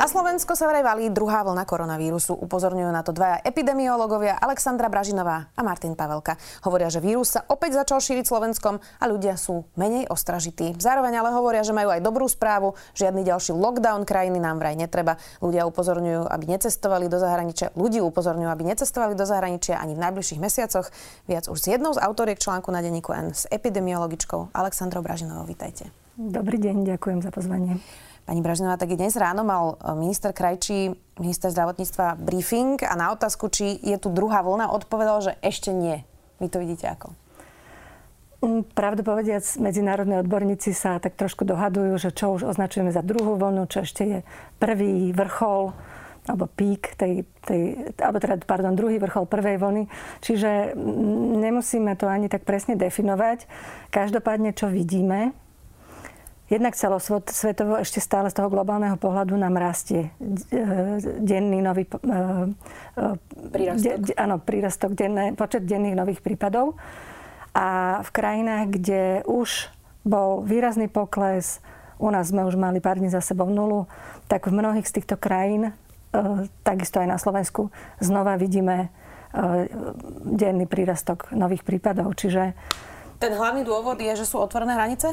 Na Slovensko sa vraj valí druhá vlna koronavírusu. Upozorňujú na to dvaja epidemiológovia Alexandra Bražinová a Martin Pavelka. Hovoria, že vírus sa opäť začal šíriť Slovenskom a ľudia sú menej ostražití. Zároveň ale hovoria, že majú aj dobrú správu. Žiadny ďalší lockdown krajiny nám vraj netreba. Ľudia upozorňujú, aby necestovali do zahraničia. Ľudí upozorňujú, aby necestovali do zahraničia ani v najbližších mesiacoch. Viac už s jednou z autoriek článku na denníku N s epidemiologičkou Alexandrou Bražinovou. Vítajte. Dobrý deň, ďakujem za pozvanie. Pani Bražinová, tak dnes ráno mal e, minister Krajčí, minister zdravotníctva, briefing a na otázku, či je tu druhá vlna, odpovedal, že ešte nie. Vy to vidíte ako? Mm, pravdu povediac, medzinárodní odborníci sa tak trošku dohadujú, že čo už označujeme za druhú vlnu, čo ešte je prvý vrchol alebo pík tej, tej, alebo teda, pardon, druhý vrchol prvej vlny. Čiže mm, nemusíme to ani tak presne definovať. Každopádne, čo vidíme, Jednak celosvetovo ešte stále z toho globálneho pohľadu nám rastie e, denný nový e, e, prírastok. De, áno, prírastok, denné, počet denných nových prípadov. A v krajinách, kde už bol výrazný pokles, u nás sme už mali pár dní za sebou nulu, tak v mnohých z týchto krajín, takisto aj na Slovensku, znova vidíme denný prírastok nových prípadov. Čiže ten hlavný dôvod je, že sú otvorené hranice?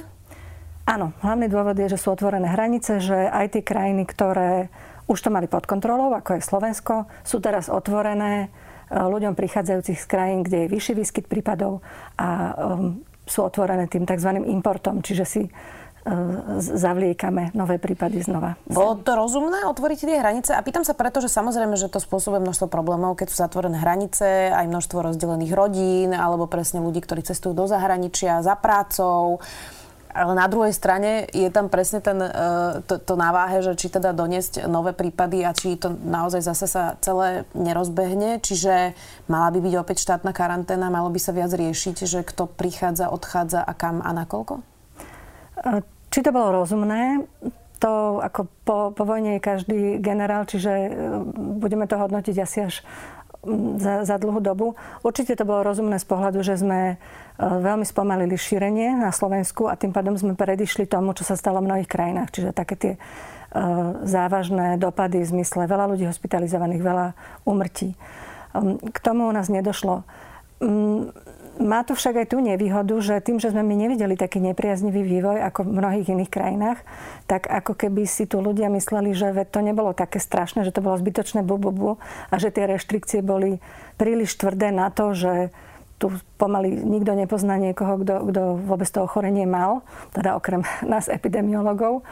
Áno, hlavný dôvod je, že sú otvorené hranice, že aj tie krajiny, ktoré už to mali pod kontrolou, ako je Slovensko, sú teraz otvorené e, ľuďom prichádzajúcich z krajín, kde je vyšší výskyt prípadov a um, sú otvorené tým tzv. importom, čiže si uh, zavliekame nové prípady znova. Bolo to rozumné otvoriť tie hranice? A pýtam sa preto, že samozrejme, že to spôsobuje množstvo problémov, keď sú zatvorené hranice, aj množstvo rozdelených rodín, alebo presne ľudí, ktorí cestujú do zahraničia za prácou. Ale na druhej strane je tam presne ten, e, to, to náváhe, že či teda doniesť nové prípady a či to naozaj zase sa celé nerozbehne. Čiže mala by byť opäť štátna karanténa, malo by sa viac riešiť, že kto prichádza, odchádza a kam a nakoľko? E, či to bolo rozumné? To ako po, po vojne je každý generál, čiže e, budeme to hodnotiť asi až za, za dlhú dobu. Určite to bolo rozumné z pohľadu, že sme E, veľmi spomalili šírenie na Slovensku a tým pádom sme predišli tomu, čo sa stalo v mnohých krajinách. Čiže také tie e, závažné dopady v zmysle veľa ľudí hospitalizovaných, veľa umrtí. Ehm, k tomu u nás nedošlo. Má to však aj tú nevýhodu, že tým, že sme my nevideli taký nepriaznivý vývoj ako v mnohých iných krajinách, tak ako keby si tu ľudia mysleli, že to nebolo také strašné, že to bolo zbytočné bububu a že tie reštrikcie boli príliš tvrdé na to, že tu pomaly nikto nepozná niekoho, kto, kto vôbec to ochorenie mal, teda okrem nás epidemiologov.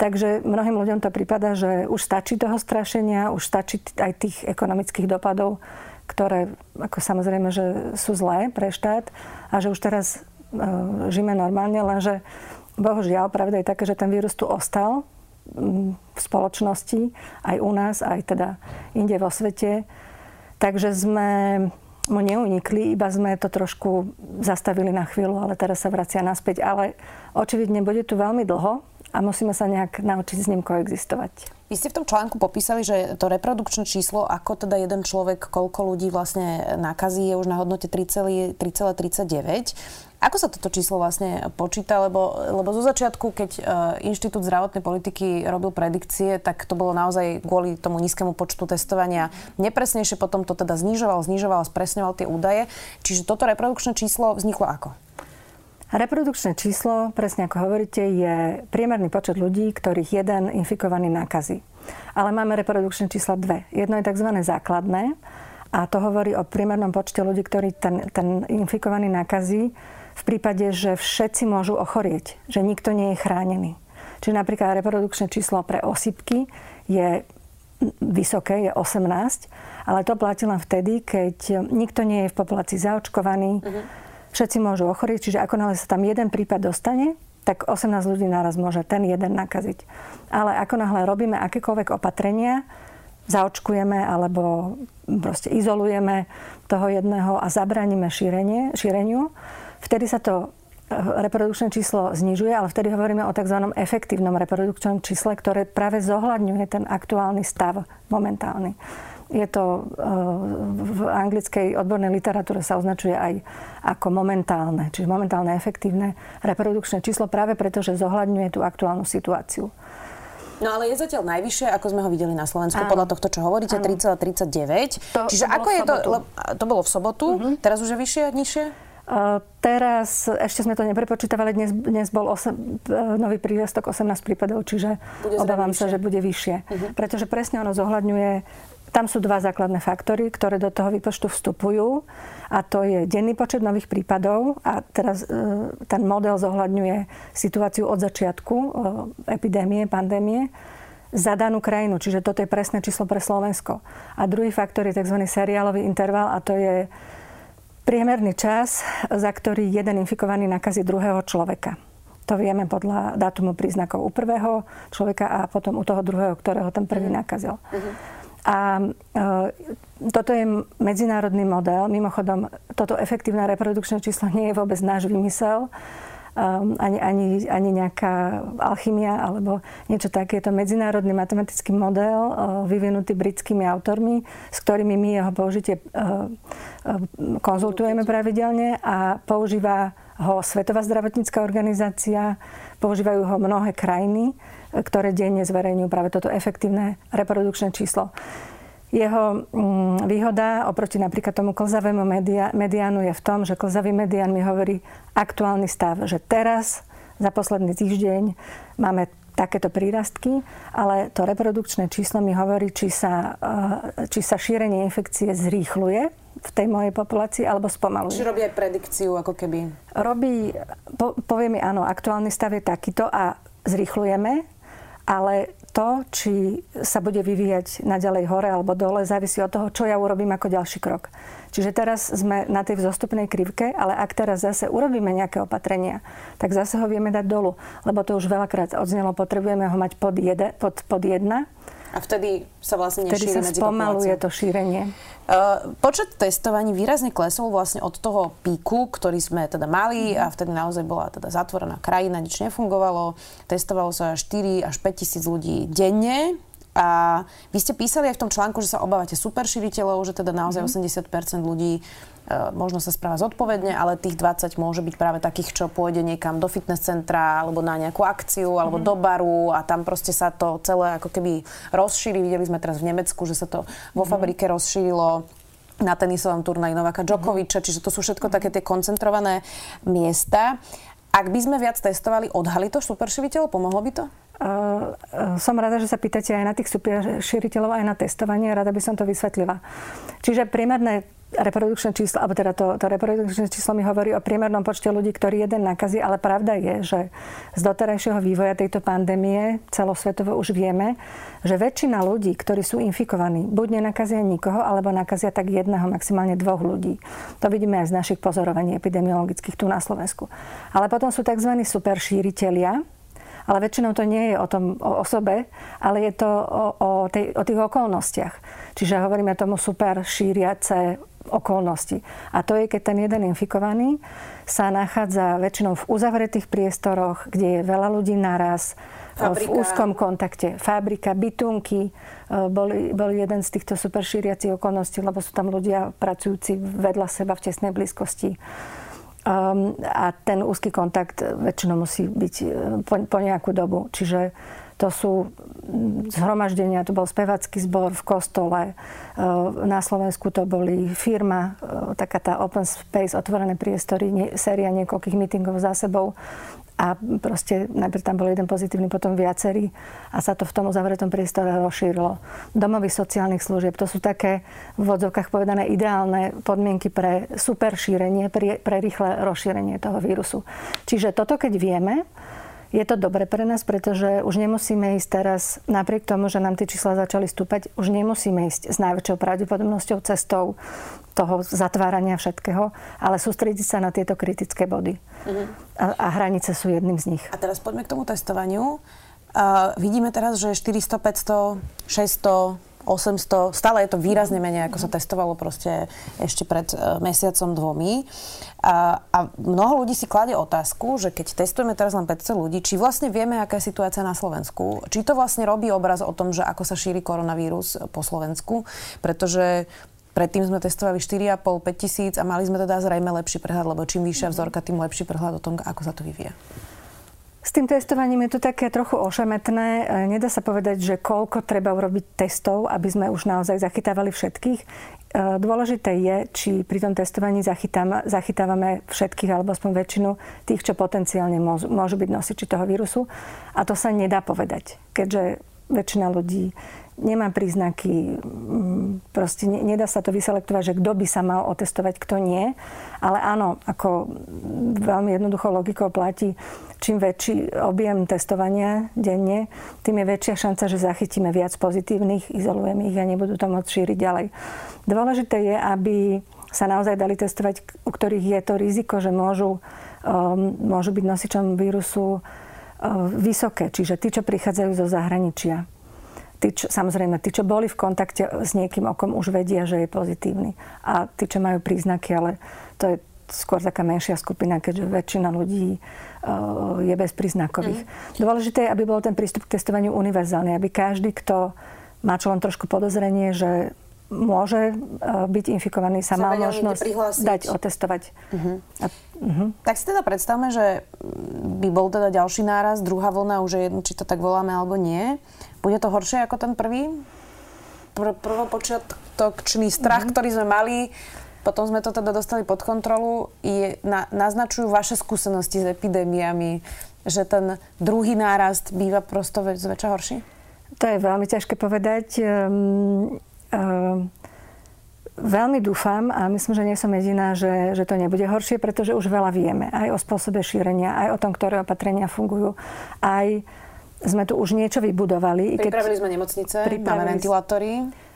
Takže mnohým ľuďom to prípada, že už stačí toho strašenia, už stačí aj tých ekonomických dopadov, ktoré ako samozrejme, že sú zlé pre štát a že už teraz uh, žijeme normálne, lenže bohužiaľ pravda je také, že ten vírus tu ostal v spoločnosti, aj u nás, aj teda inde vo svete. Takže sme mu neunikli, iba sme to trošku zastavili na chvíľu, ale teraz sa vracia naspäť. Ale očividne bude tu veľmi dlho a musíme sa nejak naučiť s ním koexistovať. Vy ste v tom článku popísali, že to reprodukčné číslo, ako teda jeden človek, koľko ľudí vlastne nakazí, je už na hodnote 3,39. Ako sa toto číslo vlastne počíta? Lebo, lebo zo začiatku, keď uh, Inštitút zdravotnej politiky robil predikcie, tak to bolo naozaj kvôli tomu nízkemu počtu testovania nepresnejšie, potom to teda znižoval, znižoval, spresňoval tie údaje. Čiže toto reprodukčné číslo vzniklo ako? Reprodukčné číslo, presne ako hovoríte, je priemerný počet ľudí, ktorých jeden infikovaný nakazí. Ale máme reprodukčné čísla dve. Jedno je tzv. základné a to hovorí o priemernom počte ľudí, ktorí ten, ten infikovaný nakazí v prípade, že všetci môžu ochorieť, že nikto nie je chránený. Čiže napríklad reprodukčné číslo pre osýpky je vysoké, je 18, ale to platí len vtedy, keď nikto nie je v populácii zaočkovaný, uh-huh všetci môžu ochorieť, čiže ako náhle sa tam jeden prípad dostane, tak 18 ľudí naraz môže ten jeden nakaziť. Ale ako náhle robíme akékoľvek opatrenia, zaočkujeme alebo proste izolujeme toho jedného a zabraníme šírenie, šíreniu, vtedy sa to reprodukčné číslo znižuje, ale vtedy hovoríme o tzv. efektívnom reprodukčnom čísle, ktoré práve zohľadňuje ten aktuálny stav momentálny. Je to v anglickej odbornej literatúre sa označuje aj ako momentálne, čiže momentálne efektívne reprodukčné číslo práve preto, že zohľadňuje tú aktuálnu situáciu. No ale je zatiaľ najvyššie, ako sme ho videli na Slovensku, Áno. podľa tohto, čo hovoríte, 3,39. Čiže ako je to, to bolo v sobotu, uh-huh. teraz už je vyššie, nižšie? Uh, teraz, ešte sme to neprepočítavali, dnes, dnes bol 8, uh, e, nový prírastok 18 prípadov, čiže bude obávam sa, že bude vyššie. Uh-huh. Pretože presne ono zohľadňuje tam sú dva základné faktory, ktoré do toho výpočtu vstupujú a to je denný počet nových prípadov a teraz e, ten model zohľadňuje situáciu od začiatku e, epidémie, pandémie za danú krajinu, čiže toto je presné číslo pre Slovensko. A druhý faktor je tzv. seriálový interval a to je priemerný čas, za ktorý jeden infikovaný nakazí druhého človeka. To vieme podľa dátumu príznakov u prvého človeka a potom u toho druhého, ktorého ten prvý mhm. nakazil. Uh-huh. A e, toto je medzinárodný model. Mimochodom, toto efektívne reprodukčné číslo nie je vôbec náš vymysel. Um, ani, ani, ani nejaká alchymia alebo niečo také. Je to medzinárodný matematický model uh, vyvinutý britskými autormi, s ktorými my jeho použitie konzultujeme pravidelne a používa ho Svetová zdravotnícká organizácia, používajú ho mnohé krajiny ktoré denne zverejňujú práve toto efektívne reprodukčné číslo. Jeho mm, výhoda oproti napríklad tomu klzavému media, mediánu je v tom, že klzavý medián mi hovorí aktuálny stav, že teraz za posledný týždeň máme takéto prírastky, ale to reprodukčné číslo mi hovorí, či sa, eh, či sa šírenie infekcie zrýchluje v tej mojej populácii alebo spomaluje. Či robí aj predikciu, ako keby? Robí, po, povie mi áno, aktuálny stav je takýto a zrýchlujeme, ale to, či sa bude vyvíjať naďalej hore alebo dole, závisí od toho, čo ja urobím ako ďalší krok. Čiže teraz sme na tej vzostupnej krivke, ale ak teraz zase urobíme nejaké opatrenia, tak zase ho vieme dať dolu. Lebo to už veľakrát odznelo, potrebujeme ho mať pod, jede, pod, pod jedna a vtedy sa vlastne nešíri Vtedy sa spomaluje to šírenie. Uh, počet testovaní výrazne klesol vlastne od toho píku, ktorý sme teda mali a vtedy naozaj bola teda zatvorená krajina, nič nefungovalo. Testovalo sa 4 až 5 tisíc ľudí denne. A vy ste písali aj v tom článku, že sa obávate superšíriteľov, že teda naozaj mm. 80% ľudí E, možno sa správa zodpovedne, ale tých 20 môže byť práve takých, čo pôjde niekam do fitness centra alebo na nejakú akciu alebo mm. do baru a tam proste sa to celé ako keby rozšíri. Videli sme teraz v Nemecku, že sa to vo mm. fabrike rozšírilo na tenisovom turnaji Novaka Djokoviča, mm. čiže to sú všetko také tie koncentrované miesta. Ak by sme viac testovali, odhali to superšíriteľov? Pomohlo by to? Uh, som rada, že sa pýtate aj na tých superšíriteľov, aj na testovanie. Rada by som to vysvetlila. Čiže priemerné reprodukčné číslo, alebo teda to, to reprodukčné číslo mi hovorí o priemernom počte ľudí, ktorí jeden nakazí, ale pravda je, že z doterajšieho vývoja tejto pandémie celosvetovo už vieme, že väčšina ľudí, ktorí sú infikovaní, buď nenakazia nikoho, alebo nakazia tak jedného, maximálne dvoch ľudí. To vidíme aj z našich pozorovaní epidemiologických tu na Slovensku. Ale potom sú tzv. superšíritelia, ale väčšinou to nie je o tom o osobe, ale je to o, o, tej, o tých okolnostiach. Čiže hovoríme tomu super šíriace okolnosti. A to je, keď ten jeden infikovaný sa nachádza väčšinou v uzavretých priestoroch, kde je veľa ľudí naraz, Fabrika. v úzkom kontakte. Fabrika, bytunky e, boli, boli jeden z týchto super šíriacich okolností, lebo sú tam ľudia pracujúci vedľa seba v tesnej blízkosti. Um, a ten úzky kontakt väčšinou musí byť e, po, po nejakú dobu. Čiže to sú mm, zhromaždenia, to bol spevacký zbor v kostole. E, na Slovensku to boli firma, e, taká tá open space, otvorené priestory, séria niekoľkých mítingov za sebou. A proste najprv tam bol jeden pozitívny, potom viacerí a sa to v tom uzavretom priestore rozšírilo. Domovy sociálnych služieb, to sú také v vodzovkách povedané ideálne podmienky pre super šírenie, pre, pre rýchle rozšírenie toho vírusu. Čiže toto keď vieme, je to dobre pre nás, pretože už nemusíme ísť teraz, napriek tomu, že nám tie čísla začali stúpať, už nemusíme ísť s najväčšou pravdepodobnosťou cestou toho zatvárania všetkého, ale sústrediť sa na tieto kritické body. Uh-huh. A, a hranice sú jedným z nich. A teraz poďme k tomu testovaniu. Uh, vidíme teraz, že 400, 500, 600 800, stále je to výrazne menej, ako sa testovalo proste ešte pred uh, mesiacom dvomi. A, a mnoho ľudí si kladie otázku, že keď testujeme teraz len 500 ľudí, či vlastne vieme, aká je situácia na Slovensku. Či to vlastne robí obraz o tom, že ako sa šíri koronavírus po Slovensku, pretože Predtým sme testovali 4,5-5 tisíc a mali sme teda zrejme lepší prehľad, lebo čím vyššia vzorka, tým lepší prehľad o tom, ako sa to vyvíja. S tým testovaním je to také trochu ošemetné. E, nedá sa povedať, že koľko treba urobiť testov, aby sme už naozaj zachytávali všetkých. E, dôležité je, či pri tom testovaní zachytávame všetkých alebo aspoň väčšinu tých, čo potenciálne môžu byť nosiči toho vírusu. A to sa nedá povedať, keďže väčšina ľudí nemá príznaky, mm, proste nedá sa to vyselektovať, že kto by sa mal otestovať, kto nie. Ale áno, ako veľmi jednoducho logikou platí, čím väčší objem testovania denne, tým je väčšia šanca, že zachytíme viac pozitívnych, izolujeme ich a nebudú to môcť šíriť ďalej. Dôležité je, aby sa naozaj dali testovať, u ktorých je to riziko, že môžu, um, môžu byť nosičom vírusu vysoké. Čiže tí, čo prichádzajú zo zahraničia tí, čo, samozrejme, tí, čo boli v kontakte s niekým, o kom už vedia, že je pozitívny. A tí, čo majú príznaky, ale to je skôr taká menšia skupina, keďže väčšina ľudí uh, je bezpríznakových. Mm. Dôležité je, aby bol ten prístup k testovaniu univerzálny, aby každý, kto má čo len trošku podozrenie, že môže uh, byť infikovaný, sa, mal možnosť dať otestovať. Uh-huh. A, uh-huh. Tak si teda predstavme, že by bol teda ďalší náraz, druhá vlna, už je jedno, či to tak voláme alebo nie. Bude to horšie ako ten prvý? Pr- prvopočiatočný strach, mm-hmm. ktorý sme mali, potom sme to teda dostali pod kontrolu. Je, na, naznačujú vaše skúsenosti s epidémiami, že ten druhý nárast býva prosto väč, zväčša horší? To je veľmi ťažké povedať. Um, veľmi dúfam a myslím, že nie som jediná, že, že to nebude horšie, pretože už veľa vieme. Aj o spôsobe šírenia, aj o tom, ktoré opatrenia fungujú, aj sme tu už niečo vybudovali. Pripravili keď... sme nemocnice, pripravili... máme ventilátory.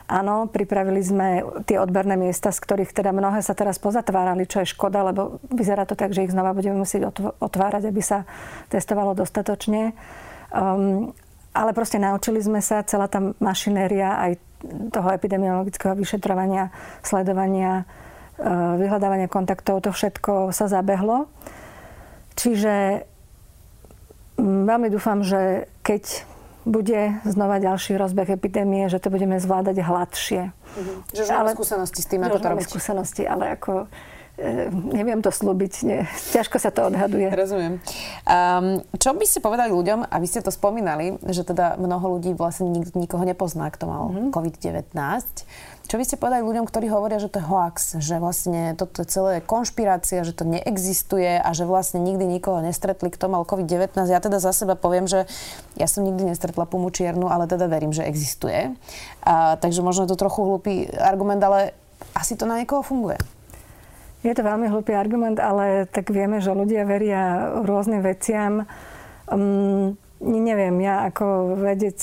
Áno, pripravili sme tie odberné miesta, z ktorých teda mnohé sa teraz pozatvárali, čo je škoda, lebo vyzerá to tak, že ich znova budeme musieť otvárať, aby sa testovalo dostatočne. Um, ale proste naučili sme sa, celá tá mašinéria aj toho epidemiologického vyšetrovania, sledovania, uh, vyhľadávania kontaktov, to všetko sa zabehlo. Čiže Mm, veľmi dúfam, že keď bude znova ďalší rozbeh epidémie, že to budeme zvládať hladšie. Mm-hmm. Že už ale, skúsenosti s tým, ako to robiť. skúsenosti, ale ako e, neviem to slúbiť, nie. ťažko sa to odhaduje. Rozumiem. Um, čo by ste povedali ľuďom, a vy ste to spomínali, že teda mnoho ľudí vlastne nik- nikoho nepozná, kto mal mm-hmm. COVID-19, čo by ste povedali ľuďom, ktorí hovoria, že to je hoax, že vlastne toto je celé konšpirácia, že to neexistuje a že vlastne nikdy nikoho nestretli, kto mal COVID-19. Ja teda za seba poviem, že ja som nikdy nestretla pumu čiernu, ale teda verím, že existuje. A, takže možno je to trochu hlupý argument, ale asi to na niekoho funguje. Je to veľmi hlupý argument, ale tak vieme, že ľudia veria rôznym veciam. Um, neviem, ja ako vedec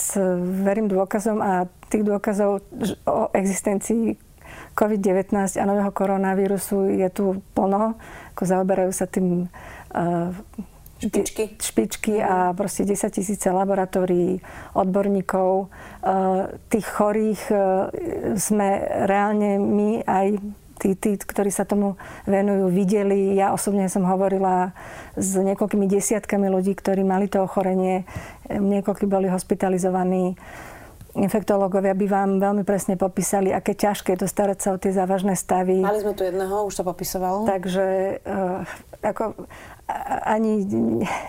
verím dôkazom a tých dôkazov o existencii COVID-19 a nového koronavírusu je tu plno. Ako zaoberajú sa tým uh, špičky, špičky a proste 10 tisíce laboratórií, odborníkov. Uh, tých chorých sme reálne my aj tí, tí, ktorí sa tomu venujú, videli. Ja osobne som hovorila s niekoľkými desiatkami ľudí, ktorí mali to ochorenie. Niekoľkí boli hospitalizovaní infektológovia by vám veľmi presne popísali, aké ťažké je to starať sa o tie závažné stavy. Mali sme tu jedného, už to popisoval. Takže uh, ako, ani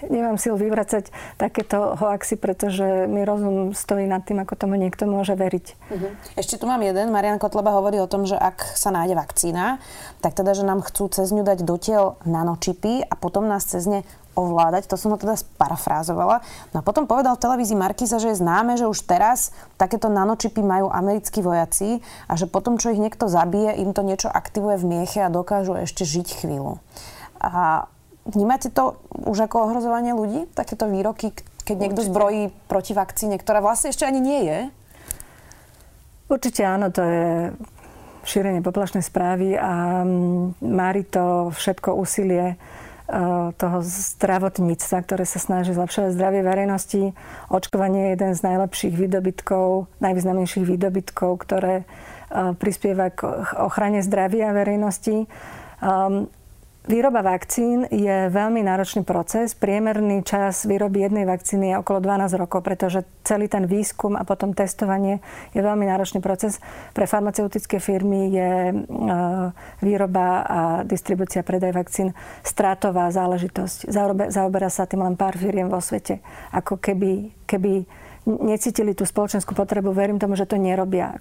nemám sil vyvracať takéto hoaxy, pretože mi rozum stojí nad tým, ako tomu niekto môže veriť. Uh-huh. Ešte tu mám jeden. Marian Kotleba hovorí o tom, že ak sa nájde vakcína, tak teda, že nám chcú cez ňu dať do tiel nanočipy a potom nás cez ne ovládať. To som ho teda sparafrázovala. No a potom povedal v televízii Markiza, že je známe, že už teraz takéto nanočipy majú americkí vojaci a že potom, čo ich niekto zabije, im to niečo aktivuje v mieche a dokážu ešte žiť chvíľu. A vnímate to už ako ohrozovanie ľudí? Takéto výroky, keď niekto Určite. zbrojí proti vakcíne, ktorá vlastne ešte ani nie je? Určite áno, to je šírenie poplašnej správy a mm, mári to všetko úsilie toho zdravotníctva, ktoré sa snaží zlepšovať zdravie verejnosti. Očkovanie je jeden z najlepších výdobytkov, najvýznamnejších výdobytkov, ktoré prispieva k ochrane zdravia verejnosti. Výroba vakcín je veľmi náročný proces. Priemerný čas výroby jednej vakcíny je okolo 12 rokov, pretože celý ten výskum a potom testovanie je veľmi náročný proces. Pre farmaceutické firmy je e, výroba a distribúcia predaj vakcín stratová záležitosť. Zaoberá sa tým len pár firiem vo svete. Ako keby, keby necítili tú spoločenskú potrebu. Verím tomu, že to nerobia.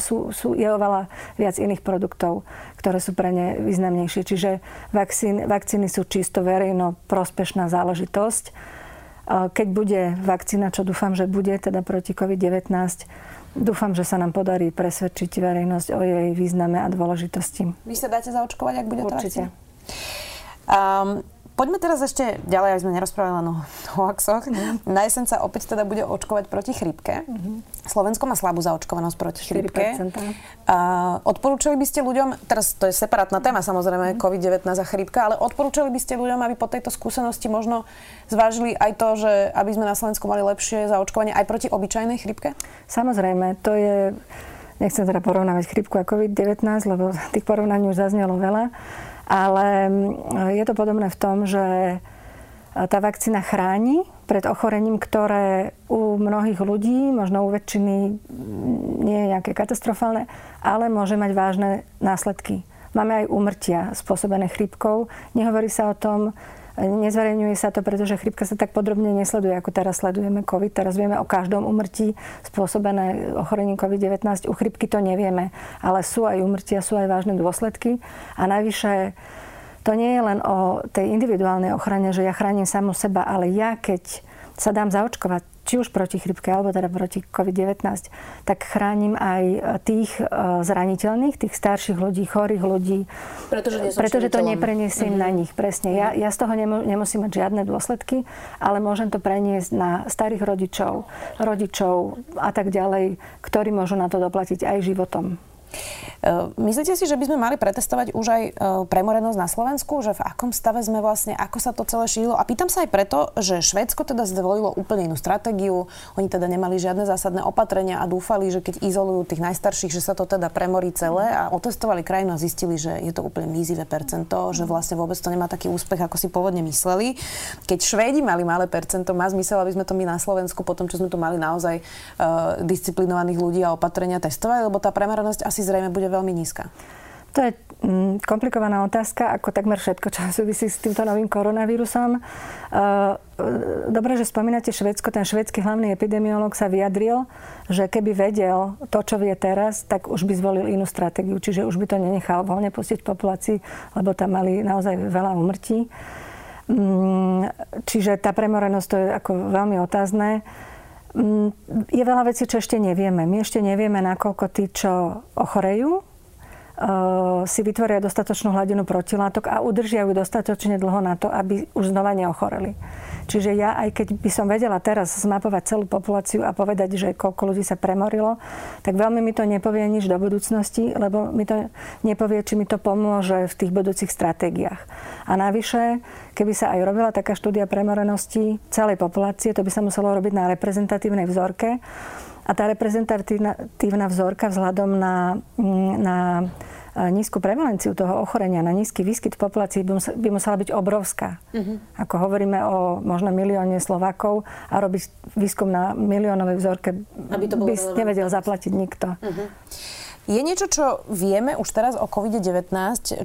Sú, sú, je oveľa viac iných produktov, ktoré sú pre ne významnejšie. Čiže vakcín, vakcíny sú čisto verejno prospešná záležitosť. Keď bude vakcína, čo dúfam, že bude, teda proti COVID-19, dúfam, že sa nám podarí presvedčiť verejnosť o jej význame a dôležitosti. Vy sa dáte zaočkovať, ak bude Určite. Um, Poďme teraz ešte ďalej, aby sme nerozprávali len o hoaxoch. Mm. Na jeseň sa opäť teda bude očkovať proti chrípke. Mm-hmm. Slovensko má slabú zaočkovanosť proti chrípke. A odporúčali by ste ľuďom, teraz to je separátna téma samozrejme, mm. COVID-19 a chrípka, ale odporúčali by ste ľuďom, aby po tejto skúsenosti možno zvážili aj to, že aby sme na Slovensku mali lepšie zaočkovanie aj proti obyčajnej chrípke? Samozrejme, to je nechcem teda porovnávať chrípku a COVID-19, lebo tých porovnaní už zaznelo veľa. Ale mm, je to podobné v tom, že e, tá vakcína chráni pred ochorením, ktoré u mnohých ľudí, možno u väčšiny mm, nie je nejaké katastrofálne, ale môže mať vážne následky. Máme aj úmrtia spôsobené chrípkou. Nehovorí sa o tom, Nezverejňuje sa to, pretože chrypka sa tak podrobne nesleduje, ako teraz sledujeme COVID. Teraz vieme o každom umrtí spôsobené ochorením COVID-19. U chrypky to nevieme, ale sú aj umrtia, sú aj vážne dôsledky. A najvyššie to nie je len o tej individuálnej ochrane, že ja chránim samu seba, ale ja keď sa dám zaočkovať, či už proti chrypke, alebo teda proti COVID-19, tak chránim aj e, tých e, zraniteľných, tých starších ľudí, chorých ľudí. Pretože, pretože to neprenesiem mm-hmm. na nich, presne. Ja, ja z toho nemusím mať žiadne dôsledky, ale môžem to preniesť na starých rodičov, rodičov a tak ďalej, ktorí môžu na to doplatiť aj životom. Ehm, myslíte si, že by sme mali pretestovať už aj ehm, premorenosť na Slovensku? Že v akom stave sme vlastne, ako sa to celé šírilo? A pýtam sa aj preto, že Švédsko teda zvolilo úplne inú stratégiu. Oni teda nemali žiadne zásadné opatrenia a dúfali, že keď izolujú tých najstarších, že sa to teda premorí celé a otestovali krajinu a zistili, že je to úplne mizivé percento, že vlastne vôbec to nemá taký úspech, ako si pôvodne mysleli. Keď Švédi mali malé percento, má zmysel, aby sme to my na Slovensku, potom čo sme tu mali naozaj uh, disciplinovaných ľudí a opatrenia testovali, lebo tá premorenosť asi zrejme bude veľmi nízka? To je mm, komplikovaná otázka, ako takmer všetko, čo súvisí s týmto novým koronavírusom. E, dobre, že spomínate Švedsko. Ten švedský hlavný epidemiolog sa vyjadril, že keby vedel to, čo vie teraz, tak už by zvolil inú stratégiu. Čiže už by to nenechal voľne pustiť populácii, lebo tam mali naozaj veľa umrtí. Mm, čiže tá premorenosť to je ako veľmi otázne. Mm, je veľa vecí, čo ešte nevieme. My ešte nevieme, nakoľko tí, čo ochorejú, si vytvoria dostatočnú hladinu protilátok a udržia ju dostatočne dlho na to, aby už znova neochoreli. Čiže ja, aj keď by som vedela teraz zmapovať celú populáciu a povedať, že koľko ľudí sa premorilo, tak veľmi mi to nepovie nič do budúcnosti, lebo mi to nepovie, či mi to pomôže v tých budúcich stratégiách. A navyše, keby sa aj robila taká štúdia premorenosti celej populácie, to by sa muselo robiť na reprezentatívnej vzorke. A tá reprezentatívna vzorka vzhľadom na, na nízku prevalenciu toho ochorenia, na nízky výskyt v populácii by musela byť obrovská. Uh-huh. Ako hovoríme o možno milióne Slovákov a robiť výskum na miliónovej vzorke Aby to by nevedel zaplatiť nikto. Uh-huh. Je niečo, čo vieme už teraz o COVID-19,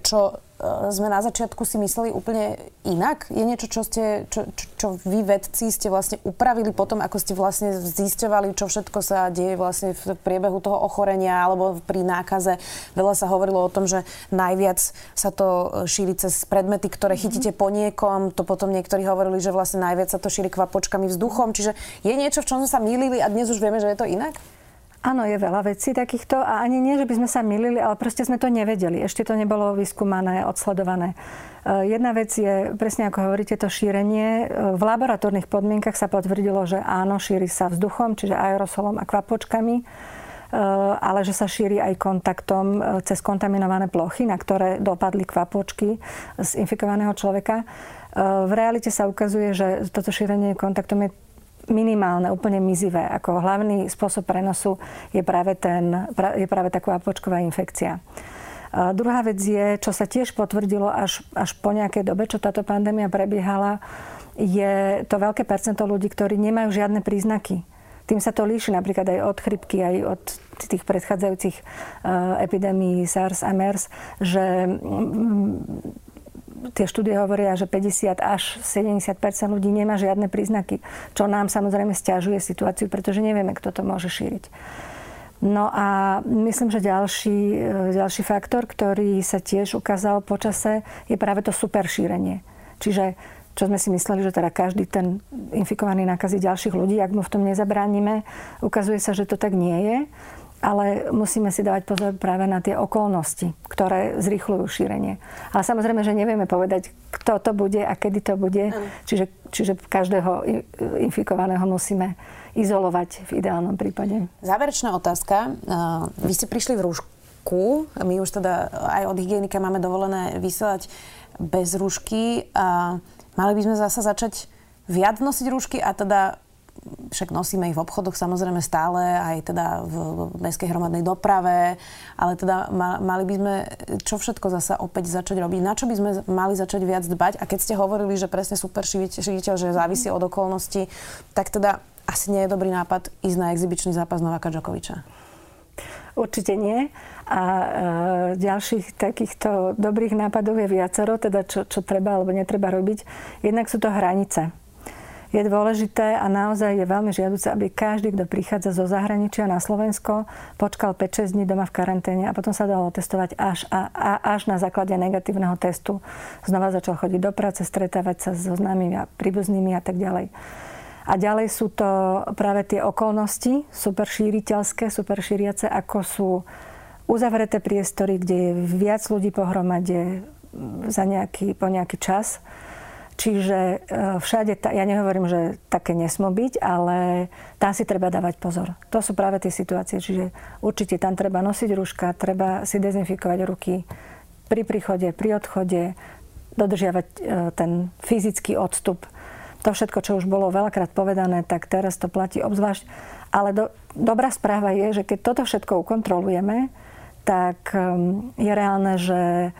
čo e, sme na začiatku si mysleli úplne inak? Je niečo, čo, ste, čo, čo, čo vy vedci ste vlastne upravili potom, ako ste vlastne zisťovali, čo všetko sa deje vlastne v priebehu toho ochorenia alebo pri nákaze? Veľa sa hovorilo o tom, že najviac sa to e, šíri cez predmety, ktoré mhm. chytíte po niekom. To potom niektorí hovorili, že vlastne najviac sa to šíri kvapočkami vzduchom. Čiže je niečo, v čom sme sa mýlili a dnes už vieme, že je to inak? Áno, je veľa vecí takýchto a ani nie, že by sme sa milili, ale proste sme to nevedeli. Ešte to nebolo vyskúmané, odsledované. E, jedna vec je, presne ako hovoríte, to šírenie. E, v laboratórnych podmienkach sa potvrdilo, že áno, šíri sa vzduchom, čiže aerosolom a kvapočkami. ale že sa šíri aj kontaktom cez kontaminované plochy, na ktoré dopadli kvapočky z infikovaného človeka. V realite sa ukazuje, že toto šírenie kontaktom je minimálne, úplne mizivé. Ako hlavný spôsob prenosu je práve, ten, je práve tá kvapočková infekcia. A druhá vec je, čo sa tiež potvrdilo až, až po nejakej dobe, čo táto pandémia prebiehala, je to veľké percento ľudí, ktorí nemajú žiadne príznaky. Tým sa to líši napríklad aj od chrypky, aj od tých predchádzajúcich uh, epidémií SARS a MERS, že tie štúdie hovoria, že 50 až 70% ľudí nemá žiadne príznaky, čo nám samozrejme stiažuje situáciu, pretože nevieme, kto to môže šíriť. No a myslím, že ďalší, e, ďalší faktor, ktorý sa tiež ukázal počase, je práve to super šírenie. Čiže čo sme si mysleli, že teda každý ten infikovaný nakazí ďalších ľudí, ak mu v tom nezabránime, ukazuje sa, že to tak nie je ale musíme si dávať pozor práve na tie okolnosti, ktoré zrýchľujú šírenie. Ale samozrejme, že nevieme povedať, kto to bude a kedy to bude. Čiže, čiže každého infikovaného musíme izolovať v ideálnom prípade. Záverečná otázka. Vy ste prišli v rúšku. My už teda aj od hygienika máme dovolené vysielať bez rúšky. A mali by sme zasa začať viac nosiť rúšky a teda však nosíme ich v obchodoch samozrejme stále, aj teda v mestskej hromadnej doprave, ale teda mali by sme čo všetko zasa opäť začať robiť, na čo by sme mali začať viac dbať a keď ste hovorili, že presne super šiviteľ, že závisí od okolností, tak teda asi nie je dobrý nápad ísť na exibičný zápas Novaka Džokoviča. Určite nie. A e, ďalších takýchto dobrých nápadov je viacero, teda čo, čo treba alebo netreba robiť. Jednak sú to hranice je dôležité a naozaj je veľmi žiaduce, aby každý, kto prichádza zo zahraničia na Slovensko, počkal 5-6 dní doma v karanténe a potom sa dalo testovať až, a, a, až na základe negatívneho testu. Znova začal chodiť do práce, stretávať sa so známymi a príbuznými a tak ďalej. A ďalej sú to práve tie okolnosti, super šíriteľské, super šíriace, ako sú uzavreté priestory, kde je viac ľudí pohromade za nejaký, po nejaký čas Čiže e, všade, ja nehovorím, že také nesmú byť, ale tam si treba dávať pozor. To sú práve tie situácie, čiže určite tam treba nosiť rúška, treba si dezinfikovať ruky pri príchode, pri odchode, dodržiavať e, ten fyzický odstup. To všetko, čo už bolo veľakrát povedané, tak teraz to platí obzvlášť. Ale do, dobrá správa je, že keď toto všetko ukontrolujeme, tak je reálne, že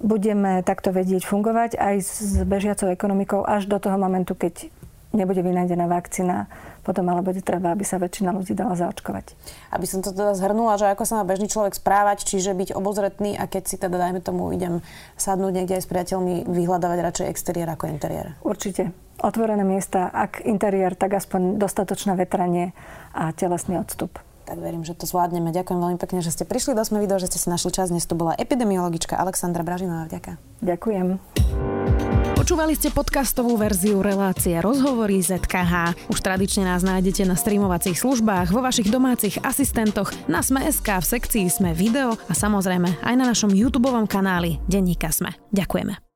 budeme takto vedieť fungovať aj s bežiacou ekonomikou až do toho momentu, keď nebude vynájdená vakcína, potom ale bude treba, aby sa väčšina ľudí dala zaočkovať. Aby som to teda zhrnula, že ako sa má bežný človek správať, čiže byť obozretný a keď si teda, dajme tomu, idem sadnúť niekde aj s priateľmi, vyhľadávať radšej exteriér ako interiér. Určite. Otvorené miesta, ak interiér, tak aspoň dostatočné vetranie a telesný odstup tak verím, že to zvládneme. Ďakujem veľmi pekne, že ste prišli do Sme video, že ste si našli čas. Dnes to bola epidemiologička Alexandra Bražinová. Ďakujem. Ďakujem. Počúvali ste podcastovú verziu relácie Rozhovory ZKH. Už tradične nás nájdete na streamovacích službách, vo vašich domácich asistentoch, na Sme.sk, v sekcii Sme video a samozrejme aj na našom YouTube kanáli Denníka Sme. Ďakujeme.